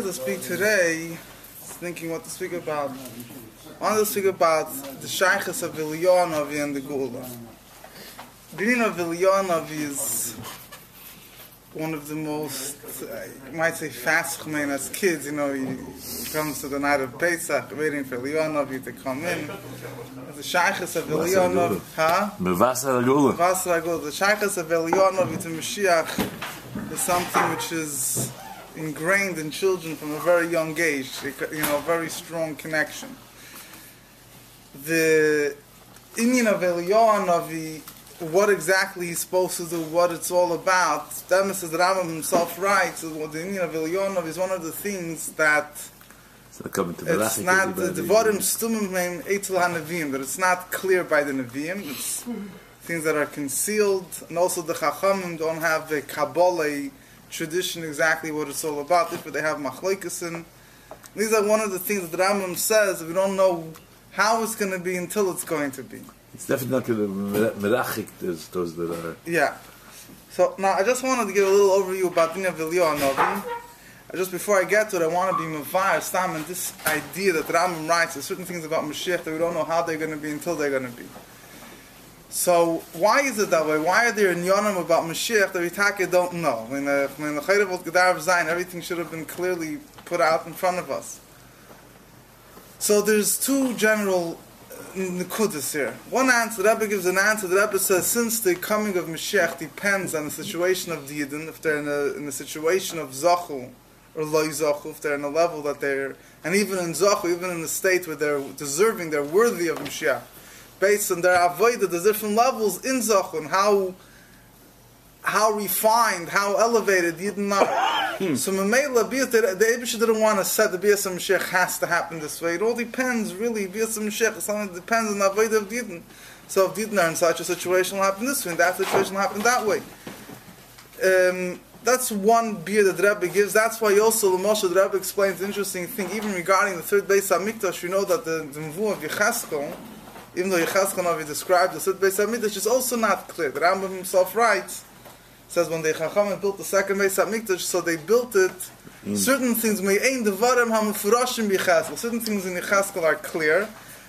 wanted to speak today, thinking what to speak about. I wanted to speak about the Shaykhs of Vilyonovi and the Gula. Being of Vilyonovi is one of the most, I might say, fast as kids. You know, he comes to the night of Pesach, waiting for Leonovi to come in. The Shaykhs of Vilyonovi, huh? Mevasar Agula. Vasra Gula. The Shaykhs of Vilyonovi to Mashiach is something which is ingrained in children from a very young age, you know, a very strong connection. The Indian of Eliyahu what exactly he's supposed to do, what it's all about. Then says Rambam himself writes, the Indian of Eliyahu is one of the things that So coming to it's not the Devarim Stumim Meim Eitzel HaNeviim, that it's not clear by the Neviim, it's things that are concealed, and also the Chachamim don't have the Kabbalah tradition exactly what it's all about. If they have machlekesen, these are one of the things that Rambam says. We don't know how it's going to be until it's going to be. It's definitely not going to merachik those, those that are. Yeah. So now I just wanted to give a little overview about Dina Vilyo Novi. Uh, just before I get to it, I want to be mavir stam and this idea that Rambam writes. There's certain things about Mashiach that we don't know how they're going to be until they're going to be. So why is it that way? Why are there inyanim about Mashiach that we taka don't know? When the when the Chayrav of Zayin, everything should have been clearly put out in front of us. So there's two general uh, nekudas here. One answer, the Rebbe gives an answer. The Rebbe says since the coming of Mashiach depends on the situation of the Yidden, if they're in a, in a situation of Zachu or Loi Zachu, if they're in a level that they're, and even in Zachu, even in the state where they're deserving, they're worthy of Mashiach based on their avodah, there's different levels in Zachun, how how refined, how elevated Yidden are. Hmm. so Mamela, the Abish didn't want to set the Bias Mashiach has to happen this way. It all depends, really. Bias Mashiach something depends on the avodah of Yidden. So if Yidden are in such a situation, will happen this way, and that situation will happen that way. Um, that's one beer that the Rebbe gives. That's why also the Moshe the Rebbe explains interesting thing, even regarding the third base of Mikdash, you know that the, the Mvu of Yecheskel, even though Yechazkanavi described the Sud Beis HaMikdash, is also not clear. The Rambam himself writes, says when the Chachamim built the second Beis HaMikdash, so they built it, mm. certain things, Me'ein Devarim HaMufurashim Yechazkel, certain things in Yechazkel are clear,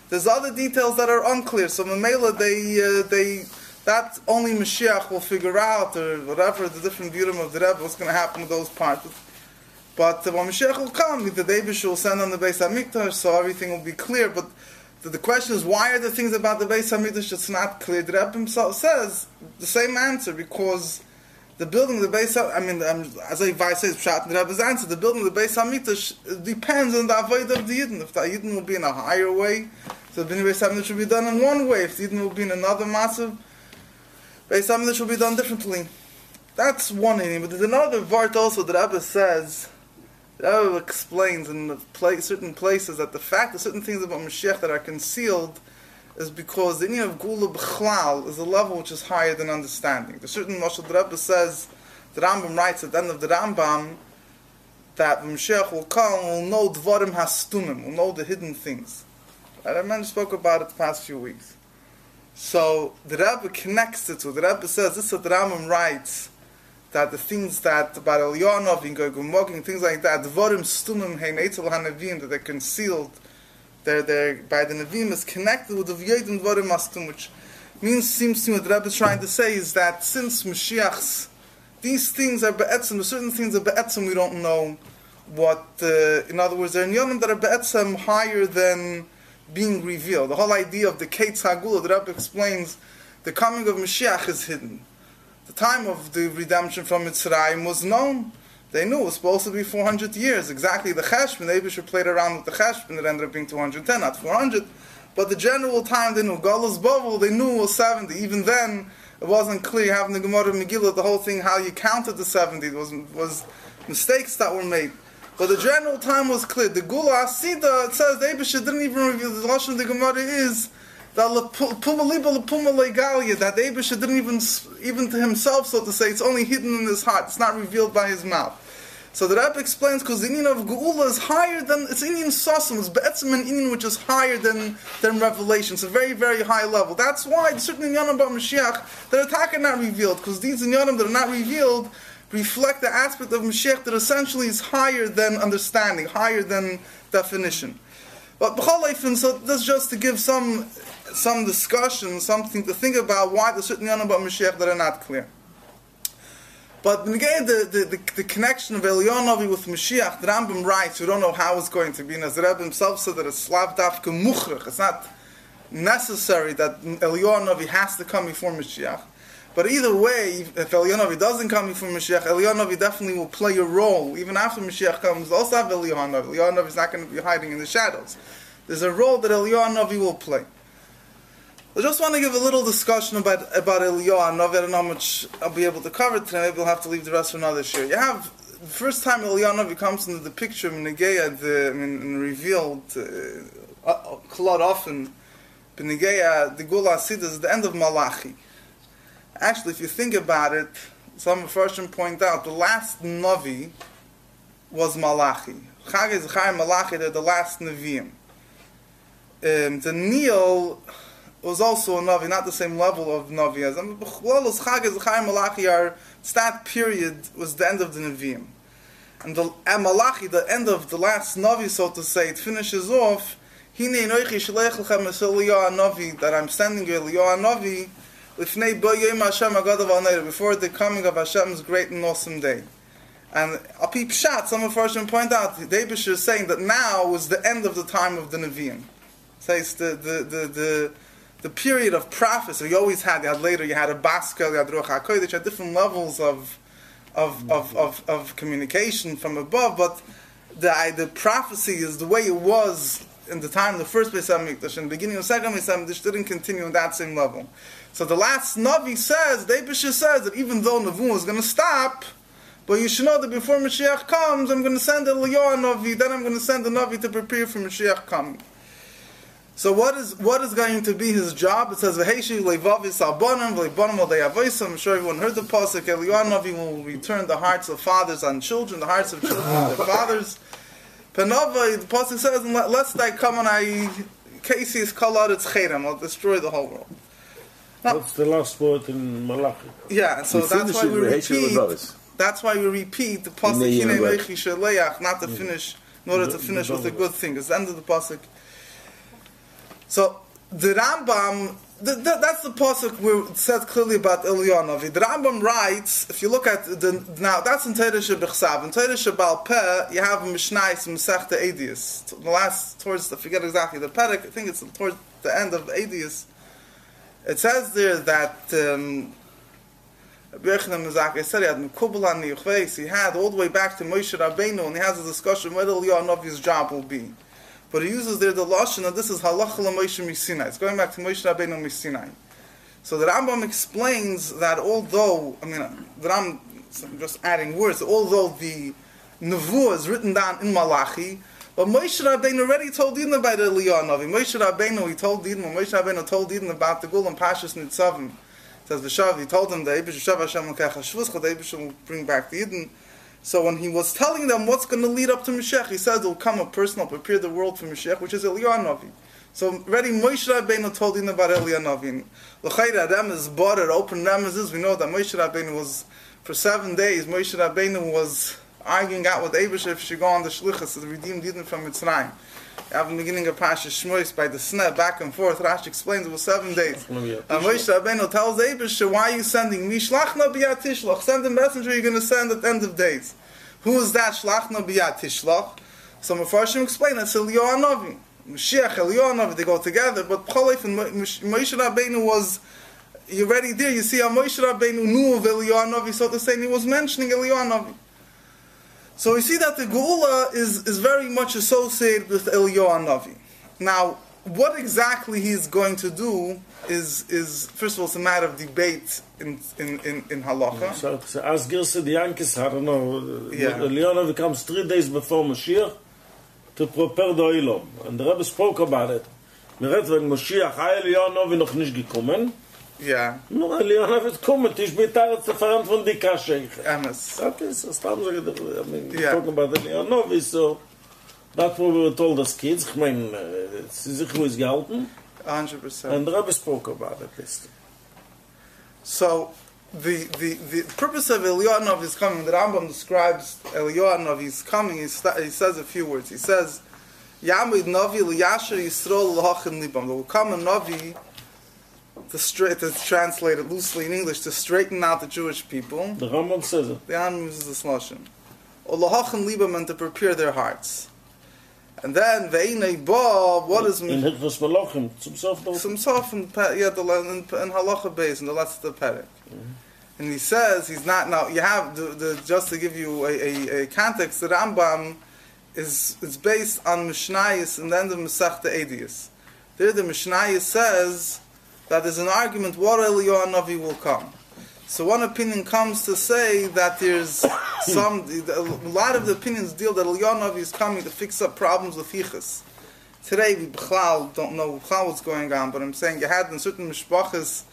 there's other details that are unclear, so Mamela, they, uh, they, that only Mashiach will figure out, or whatever, the different view of the Rebbe, what's going to happen with those parts. But uh, when Mashiach will come, the David will send on the Beis HaMikdash, so everything will be clear, but so the question is, why are the things about the Beis Hamikdash that's not clear? The Rebbe himself says the same answer because the building of the Beis I mean, um, as I says, Pshat the Rebbe's answer, the building of the Beis Hamikdash depends on the avoid of the Yidden. If the Yidden will be in a higher way, so the Beis Hamikdash should be done in one way. If the Yidden will be in another massive, Beis Hamikdash will be done differently. That's one thing. But there's another part also that Rebbe says Oh, Rebbe explains in place, certain places that the fact that certain things about Mashiach that are concealed is because the idea of Gula B'chlal is a level which is higher than understanding. The certain Moshe Rebbe says, the Rambam writes at the end of the Rambam, that Mashiach will come, will know Dvarim Hastumim, will know the hidden things. And I mentioned, spoke about it the past few weeks. So the Rebbe connects it to, the Rebbe says, this is what the Rambam writes, that the things that about Elyanov and things like that, Dvorim Stumim Hein Eitzel HaNevim, that they're concealed, they're, they're, by the Nevim is connected with the V'yedim Dvorim Mastum, which means, seems to me what the Rebbe is trying to say is that since Mashiach's, these things are Be'etzim, certain things are Be'etzim we don't know what, uh, in other words, they're Yonim that are Be'etzim higher than being revealed. The whole idea of the Kates Hagula, the Rebbe explains, the coming of Mashiach is hidden the time of the redemption from Mitzrayim was known. They knew it was supposed to be 400 years. Exactly the Cheshbon, the Abishur played around with the Cheshbon, it ended up being 210, not 400. But the general time they knew, Galus Bovel, they knew was 70. Even then, it wasn't clear, having the Gemara Megillah, the whole thing, how you counted the 70, was, was mistakes that were made. But the general time was clear. The Gula Asida, it says the Abishur didn't even reveal, the Lashon of the Gemara is, that the Abisha didn't even, even to himself, so to say, it's only hidden in his heart. It's not revealed by his mouth. So the Rebbe explains because the Indian of Geula is higher than it's Indian Sasam, it's Be'etzim an Indian which is higher than, than revelation. It's a very, very high level. That's why certain Inyanim about Mashiach that are not revealed, because these Inyanim that are not revealed, reflect the aspect of Mashiach that essentially is higher than understanding, higher than definition. But b'chol so that's just to give some some discussion, something to think about why there's certain yanim about Mashiach that are not clear. But again, the, the, the, the connection of Elyonovi with Mashiach, the Rambam writes, we don't know how it's going to be. And as the Rebbe himself said that it's Slav Dafka. It's not necessary that Elyonovi has to come before Mashiach. But either way, if Elyonovi doesn't come before Mashiach, Elyonovi definitely will play a role. Even after Mashiach comes, also have. Elyonovi is not going to be hiding in the shadows. There's a role that Elyonovi will play. I just want to give a little discussion about about Eliyahu. I don't know how much I'll be able to cover today. Maybe we'll have to leave the rest for another show. You have the first time Eliyahu comes into the picture in Negeya the, and revealed uh, uh, lot often. Benegeya the Gula Sid is the end of Malachi. Actually, if you think about it, some first point out the last Navi was Malachi. Chag Zechariah Malachi, they're the last Nevi'im. Um, the Neil was also a Navi, not the same level of Navi as them. Chag Zechariah Malachi are, that period was the end of the Nevi'im. And the and Malachi, the end of the last Navi, so to say, it finishes off, Hine Enoichi Shalech Lechem Esil Navi, that I'm sending you Eliyahu Navi, Lifnei Bo Yom Hashem Agadav Al before the coming of Hashem's great and awesome day. And a peep shot, some of us point out, Dabish is saying that now was the end of the time of the Nevi'im. Says the, the, the, the the period of prophecy you always had. You had later, you had a Baskel, you had Ruach HaKodesh, had different levels of, of, of, of, of communication from above, but the, the prophecy is the way it was in the time of the first Beis Hamikdash, in the beginning of the second Beis Hamikdash, didn't continue on that same level. So the last Navi says, the Abishah says that even though Navu is going to stop, but you should know that before Mashiach comes, I'm going to send a Eliyahu Navi, then I'm going to send a Navi to prepare for Mashiach coming. So what is what is going to be his job? It says V'heishi levavis albonim v'leibonim al I'm sure everyone heard the pasuk. Eliyahu will return the hearts of fathers on children, the hearts of children on their fathers. Panova, the pasuk says, "Lest I come and I Casey's color its chedem, I'll destroy the whole world." Now, that's the last word in Malachi. Yeah, so we that's why we repeat. That's why we repeat the pasuk not to finish, in order to finish with a good thing. It's the end of the pasuk. So the Rambam, the, the, that's the pasuk it says clearly about Eliyahu. The Rambam writes, if you look at the now, that's in Torah Shebechsav. In Torah Shebal Peh, you have Mishnais Masechta Edius. The last towards, I forget exactly the Perek. I think it's towards the end of Edius. It says there that. Um, said he had all the way back to Moshe Rabbeinu, and he has a discussion whether Eliyahu's job will be. But he uses there the lashon that this is halach Moshe Misinai. It's going back to Moshe Rabbeinu Misinai. So the Rambam explains that although I mean the Ram I'm just adding words, although the Nevuah is written down in Malachi, but Moshe Rabbeinu already told Eden about Eliyahu Navi. Moshe Rabbeinu he told Eden, Moshe Rabbeinu told Eden about the Gulam Pashas Nitzavim. It says V'shav, he told them the Eibush Shav Hashem the Eibush will bring back the Eden. So when he was telling them what's going to lead up to Mashiach, he says there'll come a person who'll prepare the world for Mashiach, which is Eliyahu. So already Moshe Rabbeinu told him about Eliyahu Navi. L'chayra Remez bought it, open Remezes. We know that Moshe Rabbeinu was, for seven days, Moshe Rabbeinu was arguing out with Abish if she go on the Shlichus, to redeem Eden from Mitzrayim. The beginning of Pasha Shmois by the snap back and forth. Rashi explains it was seven days. And Moshe Rabbeinu tells Abish, why are you sending me? Shlachna biyat tishlach. Send the messenger you're going to send at the end of days. Who is that Shlachna biyat tishlach? So Mepharshim explain that's Eliyahu Navi. Mashiach, Eliyahu Navi, they go together. But Cholif and Moshe Rabbeinu was you're already there. You see how Moshe Rabbeinu knew of Eliyahu Navi, so to say, and he was mentioning Eliyahu Navi. So we see that the Geula is, is very much associated with Eliyahu Navi. Now, what exactly he's going to do is, is first of all, it's a matter of debate in, in, in, in halacha. So, so as Gil said, the Yankis, I don't know, yeah. Eliyahu comes three days before Mashiach to prepare the Oilom. And the Rebbe spoke about it. Meret, when Mashiach, Eliyahu Navi noch nicht gekommen, Ja. Nu, Leon hat es kommen, ich bin da zu fahren von die Kasche. Ames. Okay, so stamm so I mean, yeah. talking about the Leon, no, so that what we were told as kids, ich mein, es ist sich was gehalten. 100%. And the Rebbe spoke about it, this. So, the, the, the purpose of Eliyahu is coming, the Rambam describes Eliyahu is coming, he, sta- he says a few words. He says, Yamid Navi Liyasher Yisrael L'Hachem Libam. There will come a Navi, to, straight, to translate it loosely in English, to straighten out the Jewish people. The Rambam says it. The Rambam uses this. Or L'Hachem Libam, and to prepare their hearts. And then Ve'inei Ba, what is... In Hilchas Malachim, zum Sof. Some soft in, yeah, the, in, in halacha base in the last of the perek. And he says he's not now. You have the, the just to give you a, a, a context. The Rambam is is based on Mishnayis and then the Masechta Edius. There, the Mishnayis says that there's an argument what Eliyahu Navi will come. So one opinion comes to say that there's some a lot of the opinions deal that Eliyahu Navi is coming to fix up problems with Hichas. Today we b'chlal don't know b'chlal what's going on, but I'm saying you had in certain mishpachas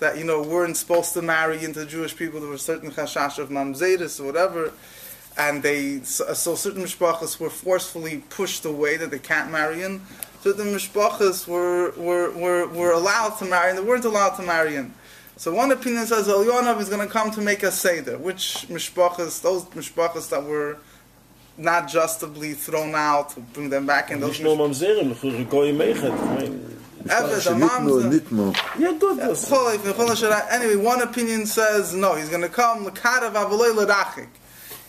that you know weren't supposed to marry into Jewish people. There were certain chashash of mamzedus or whatever, and they so, so certain mishpachas were forcefully pushed away that they can't marry in so the mishpachas were, were, were, were allowed to marry, and they weren't allowed to marry in. So one opinion says Elyonav is going to come to make a seder, which mishpachas, those mishpachas that were not justly thrown out, bring them back in those mishpachas. Anyway, one opinion says no, he's going to come.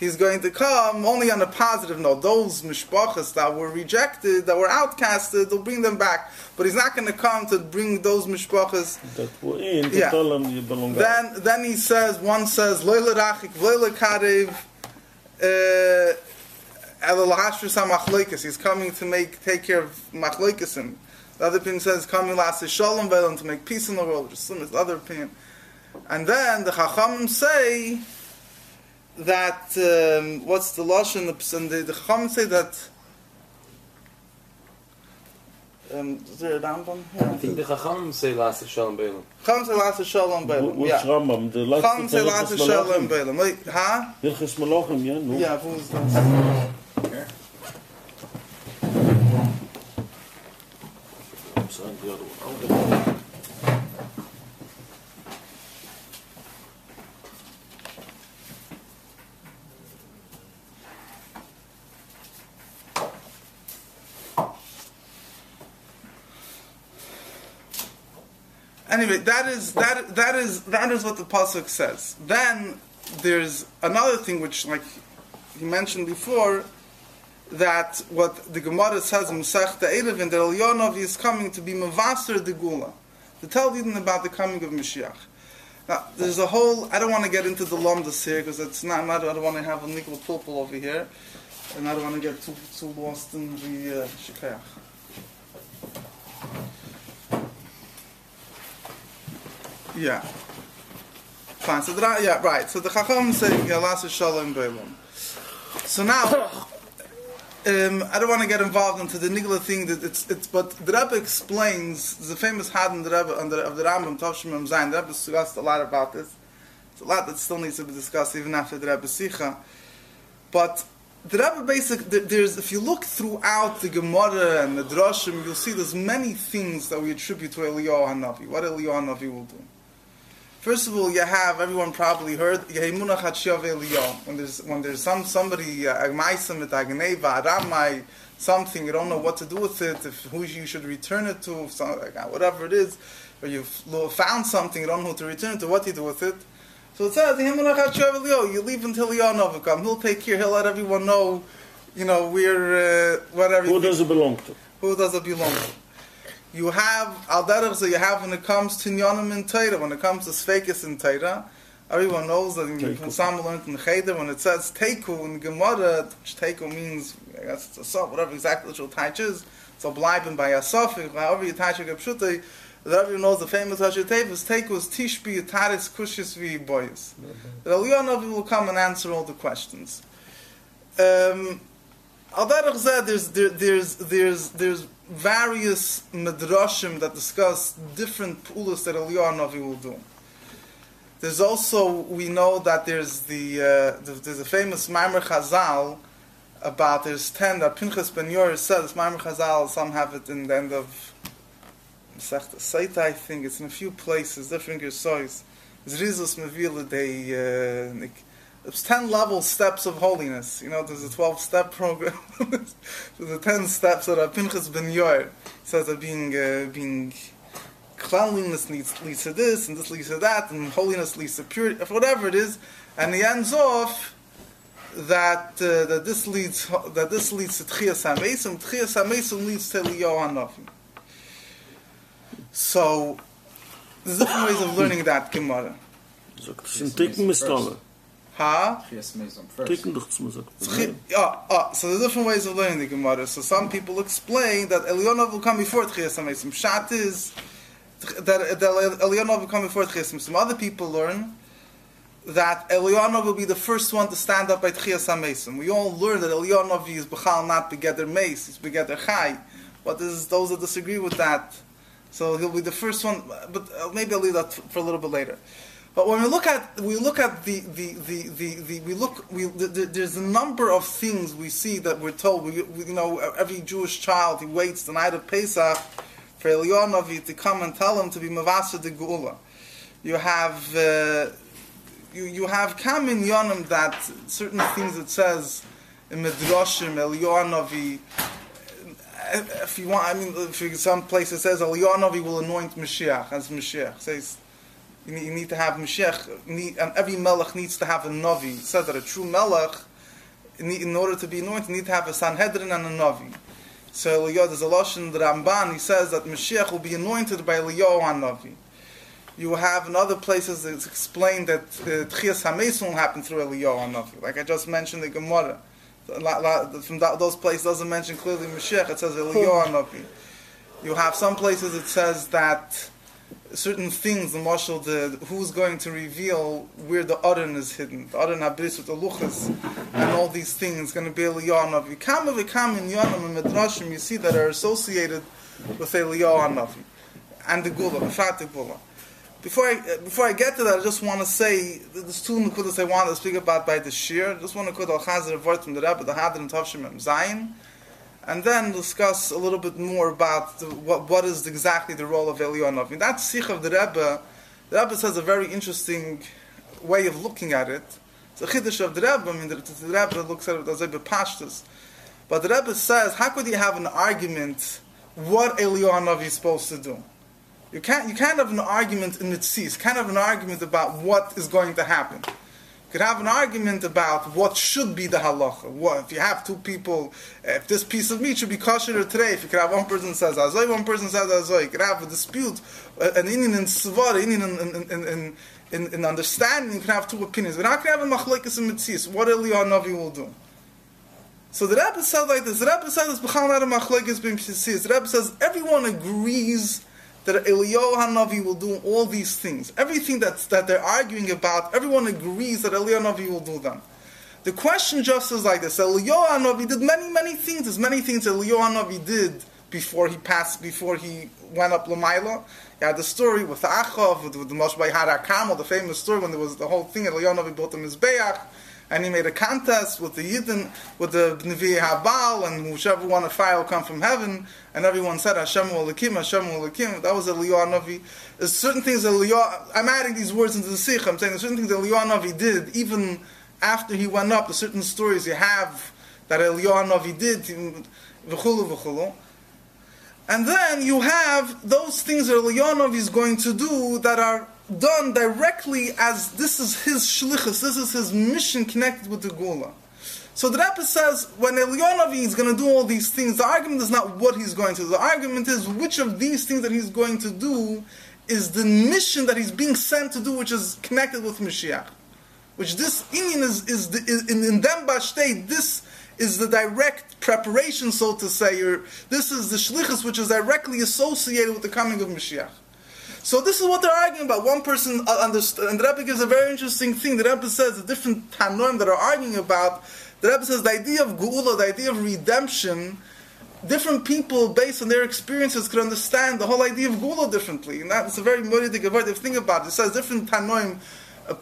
He's going to come only on a positive note. Those mishpachas that were rejected, that were outcasted, they'll bring them back. But he's not going to come to bring those mishpachas. Dat wo in, Ja. dat allen die belongen. Then, then he says, one says loy l'rachik, loy l'kadev, uh. He's coming to make take care of machlokesim. The other opinion says coming last is shalom ve'elam to make peace in the world. Just the other opinion. And then the Chachamim say that um, what's the lashon? And the, the Chachamim say that. Um, is there a Rambam? I think the Chacham say last Shalom Beilim. Chachamim say last is shalom ve'elam. Which Yeah. Rambam? The Chachamim last say last is shalom Hilchas ve'elam. Wait, huh? Hilchas Malachim, ja, nu. Yeah, who's that? Sorry, the other one. Anyway, that is that that is that is what the pasuk says. Then there's another thing which, like he mentioned before, that what the Gemara says in Masechta Eruvin that Elionov is coming to be Mavaser de Gula, to tell Eden about the coming of Mashiach. Now, there's a whole. I don't want to get into the lumdas here because it's not. not I don't want to have a nickel pulpul over here, and I don't want to get too too lost in the uh, shikayach. Yeah. Fine. So the, yeah, right. So the Chacham say Yalas Shalom Beilam. So now, um, I don't want to get involved into the nigla thing that it's it's. But the Rebbe explains the famous had in the Rebbe the, of the Rambam Tavshim Zayin. The Rebbe discussed a lot about this. It's a lot that still needs to be discussed even after the Rebbe Sicha. But the Rebbe basic there's if you look throughout the Gemara and the Drashim, you'll see there's many things that we attribute to Eliyahu Hanavi. What Eliyahu Hanavi will do. First of all, you have everyone probably heard When there's when there's some somebody uh, Agmaisa mit Agneva Aramai something you don't know what to do with it, if who you should return it to, if some, like, whatever it is, or you've found something you don't know who to return it to, what do you do with it? So it says You leave until will come. He'll take care. He'll let everyone know. You know we're uh, whatever. Who does it belong to? Who does it belong to? You have al so you have when it comes to nyanim in Torah, when it comes to sfekis in Torah, everyone knows that in. Sam learned in Cheder when it says teiku in Gemara, which teiku means I guess it's a whatever exactly literal taich is. So bleiben by a sofik, however you taich a pshutei, that everyone knows the famous Rashi Tevis, teiku is tishbi taris kushis vi boyis. That Eliyahu will come and answer all the questions. Um, Al derech zeh, there's there, there's there's there's various midrashim that discuss different pulas that Eliyahu Navi will do. There's also we know that there's the, uh, the there's a famous Maimer Chazal about there's ten that Pinchas Ben Yor says Maimer Chazal. Some have it in the end of Masechta Saita, I think it's in a few places, different Gersois. Zrizus Mevila, they, uh, it's 10 level steps of holiness. You know, there's a 12 step program. there's a 10 steps that are Pinchas Ben Yor says that being, uh, being cleanliness leads, leads to this, and this leads to that, and holiness leads to purity, whatever it is. And he ends off that uh, that this leads that this leads to Tchias HaMesim. Tchias HaMesim leads to Liyah HaNavi. So, there's different ways of learning that Gemara. So, it's in Tikkun Mistama. Ha? Tikkun doch. Yeah, ah, so there's different ways of learning the Gemara. So some people explain that Elionov will come before Tchias HaMesim. Shat is that, that Elionov will come before Tchias HaMesim. Some other people learn that Elionov will be the first one to stand up by Tchias HaMesim. We all learn that Elionov is Bechal not Begeder Meis, he's Begeder Chai. But there's those that disagree with that. So he'll be the first one, but uh, maybe I'll leave that for a little bit later. But when we look at we look at the the, the, the, the we look we the, the, there's a number of things we see that we're told we, we, you know every Jewish child he waits the night of Pesach for Elionavi to come and tell him to be Mavasa de Geula. You have uh, you you have Kamin Yonim that certain things it says in Midrashim Elionavi if you want, I mean, for some places it says Eliyahu will anoint Mashiach as Mashiach. It says you need, you need to have Mashiach, need, and every Melech needs to have a Navi. It says that a true Melech, in order to be anointed, need to have a Sanhedrin and a Navi. So Eliyahu, there's a Lashon, the Ramban, he says that Mashiach will be anointed by Eliyahu and Navi. You have in other places it's explained that uh, Tchias HaMesim will happen through Eliyahu and Navi. Like I just mentioned the Gemara from those places doesn't mention clearly Mashiach. It says Eliyahu Navi. You have some places it says that certain things, the marshal, the who's going to reveal where the Aron is hidden. The Aron Habris with the Luchas and all these things going to be Eliyahu Navi. Kama v'kam in Yonam and Midrashim you see that are associated with Eliyahu Navi and the Gula, the Fat Gula. Before I uh, before I get to that, I just want to say there's two nukudas I want to speak about by the shir. Just want to quote al Chazer Vort from the Rebbe, the Hadron Tavshim Zayin, and then discuss a little bit more about the, what what is exactly the role of Elionov. I mean, that sikh of the Rebbe, the Rebbe says a very interesting way of looking at it. It's a chiddush of the Rebbe. I mean, the, the Rebbe looks at it as a pashtus, but the Rebbe says, how could you have an argument what Elionov is supposed to do? You can't, you can't have an argument in mitzis, kind of an argument about what is going to happen. Could have an argument about what should be the halacha. What, if you have two people, if this piece of meat should be kosher today, if you could have one person says azoy, one person says azoy, you could have a dispute, uh, an Indian in svar, Indian in, in, in, in, in understanding, you can have two opinions. But how can have a machlekes in mitzis? What Eliyahu Navi will do? So the Rebbe said like this. The Rebbe says, "B'chal not machlekes b'im The Rebbe says everyone agrees that Eliyahu Hanavi will do all these things. Everything that, that they're arguing about, everyone agrees that Eliyahu Hanavi will do them. The question just is like this. Eliyahu Hanavi did many, many things. There's many things Eliyahu Hanavi did before he passed, before he went up Lamaila. You had the story with Achav, with, with the Moshe Harakam, the famous story when there was the whole thing, Eliyahu Hanavi built him his Be'ach and he made a contest with the Yidden, with the Nevi Habal, and whichever one a fire will come from heaven, and everyone said Hashem Olakim, Hashem Olakim. That was Eliyahu Navi. There's certain things that Eliyahu, I'm adding these words into the Sikh, I'm saying there's certain things that Eliyahu Navi did, even after he went up, there's certain stories you have that Eliyahu Navi did, v'chulu v'chulu. And then you have those things that Eliyahu is going to do that are done directly as this is his shlichus, this is his mission connected with the Gula. So the Rebbe says when Elionavi is going to do all these things, the argument is not what he's going to do. The argument is which of these things that he's going to do is the mission that he's being sent to do, which is connected with Mashiach. Which this Indian is, is, the, is in, in Demba state, this is the direct preparation, so to say, or this is the shlichus which is directly associated with the coming of Mashiach. So this is what they're arguing about. One person uh, understood, and the Rebbe gives a very interesting thing. The Rebbe says the different Tanoim that are arguing about. The Rebbe says the idea of Geula, the idea of redemption, different people, based on their experiences, could understand the whole idea of Geula differently. And that's a very motivating word to think about. It says different Tanoim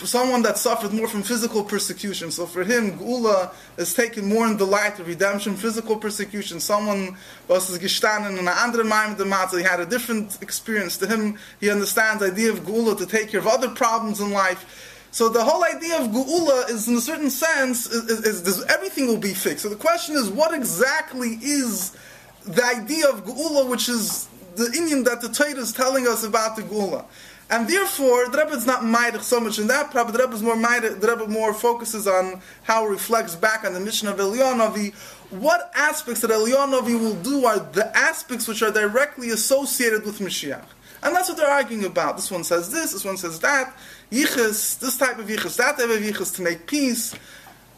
someone that suffered more from physical persecution. So for him, Gula is taken more in the light of redemption, physical persecution. Someone was gestanden in an andere Maim the Matzah, he had a different experience. To him, he understands the idea of Gula to take care of other problems in life. So the whole idea of Geula is, in a certain sense, is, is, is, everything will be fixed. So the question is, what exactly is the idea of Geula, which is the Indian that the Torah is telling us about the Geula? And therefore, the Rebbe is not Maidach so much in that but the Rebbe is more Maidach, the Rebbe more focuses on how it reflects back on the mission of Elyonovi. What aspects that Elyonovi will do are the aspects which are directly associated with Mashiach. And that's what they're arguing about. This one says this, this one says that. Yichus, this type of yichus, that type of yichus to make peace.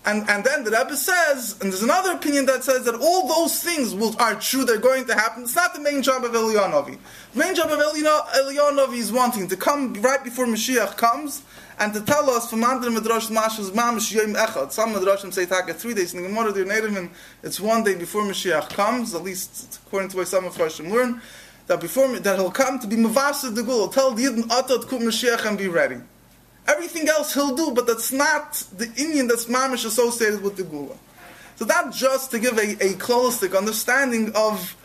And, and then the Rebbe says, and there's another opinion that says that all those things will, are true, they're going to happen. It's not the main job of Elyonovi. The main job of Elyonovi is wanting to come right before Mashiach comes and to tell us from under Midrash Mashas Mamish Yom Echad. Some Midrashim say Taka three days. In the Gemara, they're it's one day before Mashiach comes, at least according to what some of Farshim learn, that before that he'll come to be Mavasa the Gul, tell the Yidden Atot Kum Mashiach and be ready. Everything else he'll do, but that's not the Indian that's mamish associated with the Gula. So that just to give a, a holistic understanding of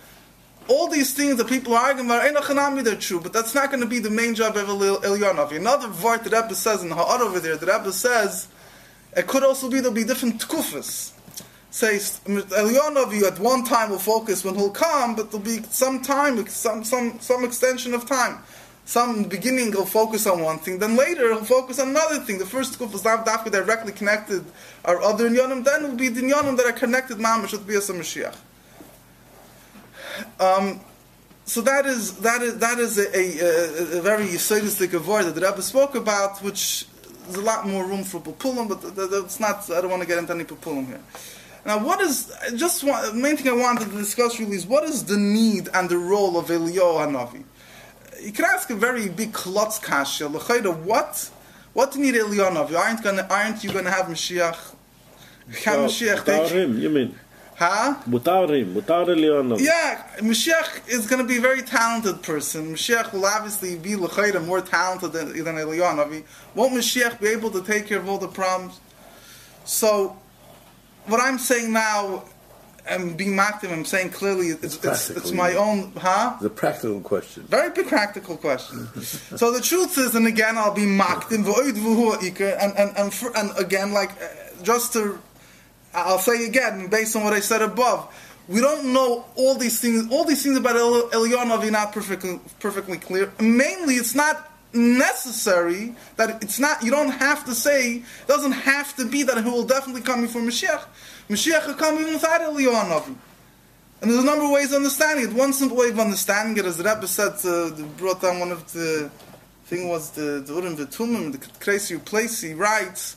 all these things that people are arguing about, they're true, but that's not going to be the main job of Elyanov. Another vart that Rebbe says in the Ha'ar over there, the Rebbe says, it could also be there'll be different tkufas. Says Elyanov, at one time will focus when he'll come, but there'll be some time, some, some, some extension of time some beginning he'll focus on one thing, then later he'll focus on another thing. The first kuf is not dafka directly connected or other inyanim, then it will be the that are connected mamash with Bias Mashiach. Um, so that is that is that is a, a, a very yisodistic avoid that the Rebbe spoke about, which there's a lot more room for pupulim, but that's not. I don't want to get into any pupulim here. Now, what is just one, main thing I wanted to discuss really is what is the need and the role of Eliyahu Hanavi you can ask a very big klotz kasha. What? What do you need Elionov? You aren't gonna, aren't you gonna have Mashiach? Can Mashiach take? him, you mean? Huh? Mutarim, mutar Elionov. Yeah, Mashiach is going to be a very talented person. Mashiach will obviously be l'chayda more talented than, than Elionov. Won't Mashiach be able to take care of all the problems? So, what I'm saying now I'm being active. I'm saying clearly it's, it's, it's, my own, huh? The practical question. Very practical question. so the truth is, and again, I'll be mocked and and and and, for, and again, like uh, just to, I'll say again, based on what I said above, we don't know all these things. All these things about El- Elionov are not perfectly perfectly clear. Mainly, it's not necessary that it's not. You don't have to say. Doesn't have to be that he will definitely come before Mashiach Mashiach will come even without Eliyahu Navi. And there's a number of ways of understanding it. One simple way of understanding it, as the Rebbe said, brought down one of the thing was the the Urim V'Tumim, the Kresi Uplesi writes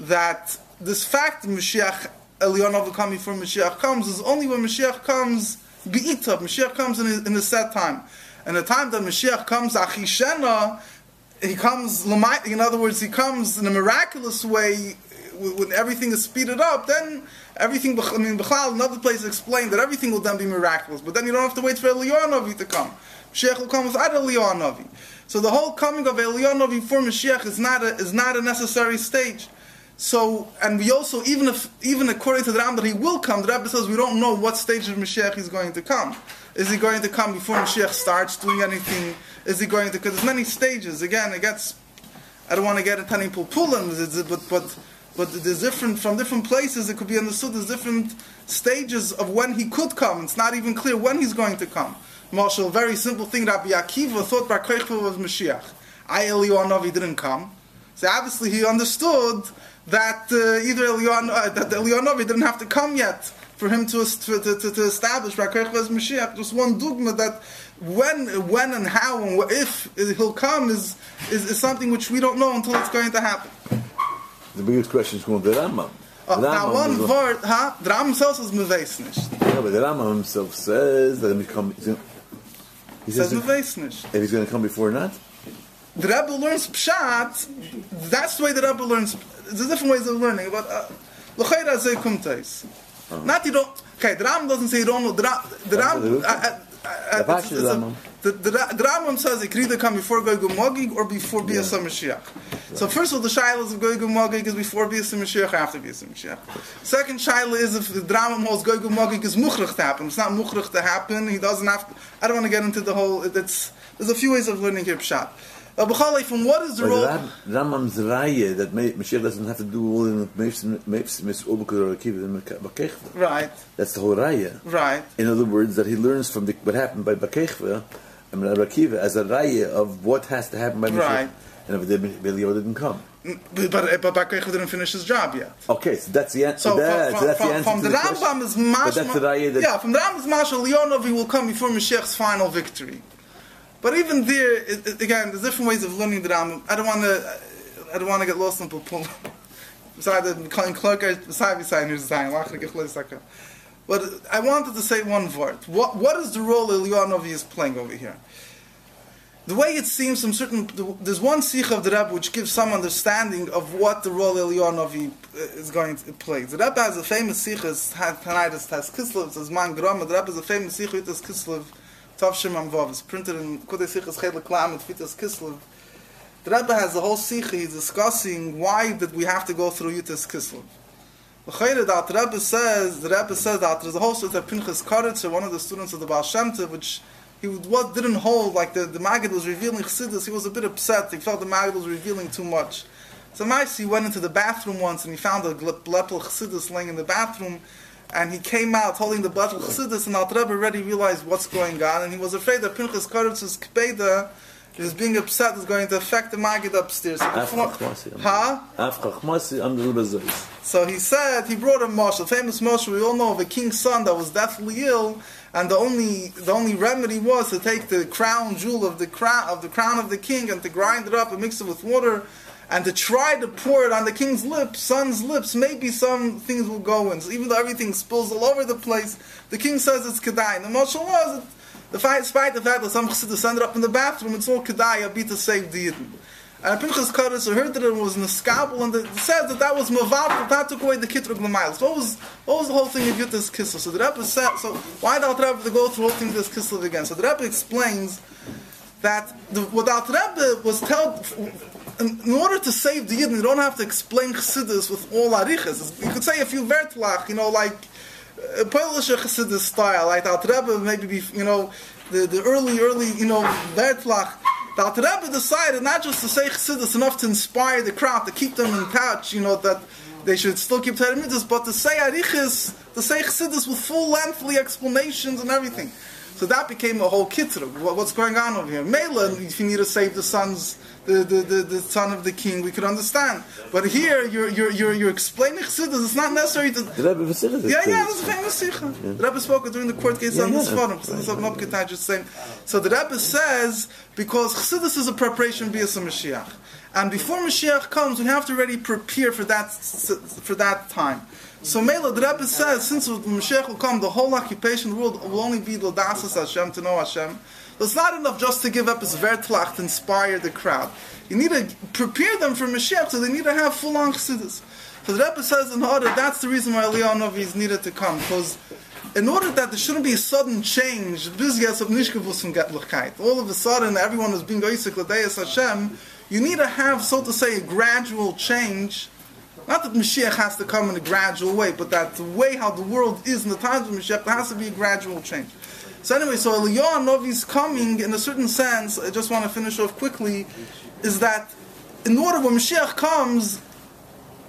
that this fact Mashiach Eliyahu coming before Mashiach comes is only when Mashiach comes be'itab. Mashiach comes in in a set time. And the time that Mashiach comes, Achishena, he comes, in other words, he comes in a miraculous way when everything is speeded up, then everything, I mean, Bechal, another place explained that everything will then be miraculous. But then you don't have to wait for Eliyahu to come. Mashiach will come without Eliyahu So the whole coming of Eliyahu for Mashiach is not a, is not a necessary stage. So, and we also, even if, even according to the Ram that he will come, the Rebbe says we don't know what stage of Mashiach he's going to come. Is he going to come before Mashiach starts doing anything? Is he going to, because there's many stages. Again, it gets, I don't want to get into any pulpulim, but, but but there's different from different places. It could be understood there's different stages of when he could come. It's not even clear when he's going to come. Marshall, very simple thing. Rabbi Akiva thought Bar Kochva was Mashiach. I Eliyahu didn't come. So obviously he understood that uh, either Eliyahu, uh, that Eliyahu didn't have to come yet for him to to, to, to establish Bar Kochva as Mashiach. Just one dogma that when when and how and if he'll come is, is, is something which we don't know until it's going to happen. The biggest question is going to the Rambam. Uh, now one word, huh? The Rambam himself says meveis Yeah, but the Rambam himself says that he come. He says meveis If he's going to come before or not. The Rebbe learns pshat. That's the way the Rebbe learns. There's different ways of learning, but uh, Not you don't. Okay, the Rambam doesn't say you don't know. The, Ram, the Ram, The it's- it's a- the, the, the Rambam says it could either come before Gog Magog or before Bias Mashiach. So first of all, the shaila of Gog Magog is before Bias Mashiach or after Bias Mashiach. Second shaila is if the Rambam holds Gog Magog is muchrich to happen. It's not muchrich to happen. He doesn't have. To, I don't want to get into the whole. It's there's a few ways of learning here pshat. B'chalei, from what is the role? Ram- Rambam's raya that Mashiach doesn't have to do all in Mepsis Mis Ubukur or Akiva in Bakechva. Right, That's the whole raya. right. In other words, that he learns from the, what happened by Bakechva and Rabbi Akiva as a raya of what has to happen by Mashiach. Right. And if the Belial didn't come. Mm, but but eh, but Bakrecha didn't finish his job yet. Okay, so that's the answer. So that, from, so that's from, the answer from the the Rambam is mashma. But that's the raya that- yeah, from the Rambam is mashma. Leonovi will come before Mashiach's final victory. But even there, it, it, again, there's different ways of learning the Rambam. I don't want to. I don't want to get lost in Pupul. Beside the Clark, beside beside who's saying, but I wanted to say one word. What what is the role Leonovi is playing over here? The way it seems from certain, there's one sikh of the Rebbe which gives some understanding of what the role Elyonovi uh, is going to play. The Rebbe has a famous sikh, is Tanaitis Tas Kislev, says Man Grom, the Rebbe has a famous sikh, Vitas Kislev, Tavshim Amvav, it's printed in Kudei Sikhas Chedle Klam, and Vitas Kislev. The Rebbe has a whole sikh, he's discussing why did we have to go through Yud Tes Kislev. The Chayre that the Rebbe says, the Rebbe says that there's a whole sort of Pinchas Karitz, one of the students of the Baal Shem Tov, which he what didn't hold like the the Maggid was revealing Chassidus. He was a bit upset. He felt the Maggid was revealing too much. So Maisi went into the bathroom once and he found a blepel Chassidus laying in the bathroom, and he came out holding the blepel Chassidus, and Rebbe already realized what's going on, and he was afraid that Pinchas Karitz's kpeda is being upset is going to affect the Maggid upstairs. So, before, huh? so he said he brought a Moshe, famous Moshe. We all know of a king's son that was deathly ill, and the only the only remedy was to take the crown jewel of the crown of the crown of the king and to grind it up and mix it with water, and to try to pour it on the king's lips, son's lips. Maybe some things will go in. So even though everything spills all over the place, the king says it's kedai. And the was the fact, despite the fact that some chassidus ended up in the bathroom, it's all kedai, be to save the yidden. And Pinchas Kaddish heard that it was Neskabel, and it says that that was Mavav, that took away the Kitrug Lamiles. What was what was the whole thing of Yud Tes Kislev? So the Rebbe said, so why did Alter Rebbe go through the whole thing of this Kislev again? So the Rebbe explains that the, what Alter Rebbe was told, in, in order to save the Yidden, you don't have to explain Chassidus with all arichas. You could say a few vertlach, you know, like uh, Polish Chassidus style, like Alter Rebbe maybe be, you know, the, the early, early, you know, vertlach. The Alter Rebbe decided not just to say Chassidus enough to inspire the crowd, to keep them in touch, you know, that they should still keep Torah but to say Arichis, to say Chassidus with full lengthy explanations and everything. So that became a whole kitrug. What, what's going on over here? Mela, if you need to save the sons, the, the, the, the son of the king, we could understand. But here, you're, you're, you're, you're explaining Chassidus. It's not necessary to. The Rebbe was serious. Yeah, yeah, that's a famous sikha. The Rebbe spoke during the court case Yeah, on this yeah. forum. So, so, not Ketai just saying. So the Rebbe says because Chassidus is a preparation b'yas Mashiach, and before Mashiach comes, we have to already prepare for that for that time. So Mela, the Rebbe says, since Mashiach will come, the whole occupation the world will only be L'dasas Hashem, to know Hashem. So it's not enough just to give up his to inspire the crowd. You need to prepare them for Mashiach, so they need to have full-on Chassidus. So the Rebbe says in order, that's the reason why Leonov is needed to come, because in order that there shouldn't be a sudden change. All of a sudden, everyone is being l'deis Hashem. You need to have, so to say, a gradual change. Not that Mashiach has to come in a gradual way, but that the way how the world is in the times of Mashiach, there has to be a gradual change. So anyway, so Eliyahu Novi's coming, in a certain sense, I just want to finish off quickly, is that in order when Mashiach comes,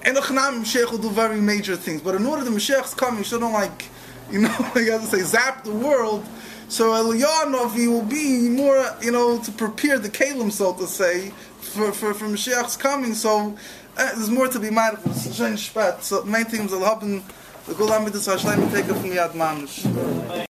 and Mashiach will do very major things, but in order the Mashiach's coming, shouldn't like, you know, like I say, zap the world. So Eliyahu Novi will be more, you know, to prepare the Kalim, so to say, for, for, for Mashiach's coming. So there's more to be mad for. So the main thing is, I'll have the Gulam Midas Hashem take it from Yad Manish.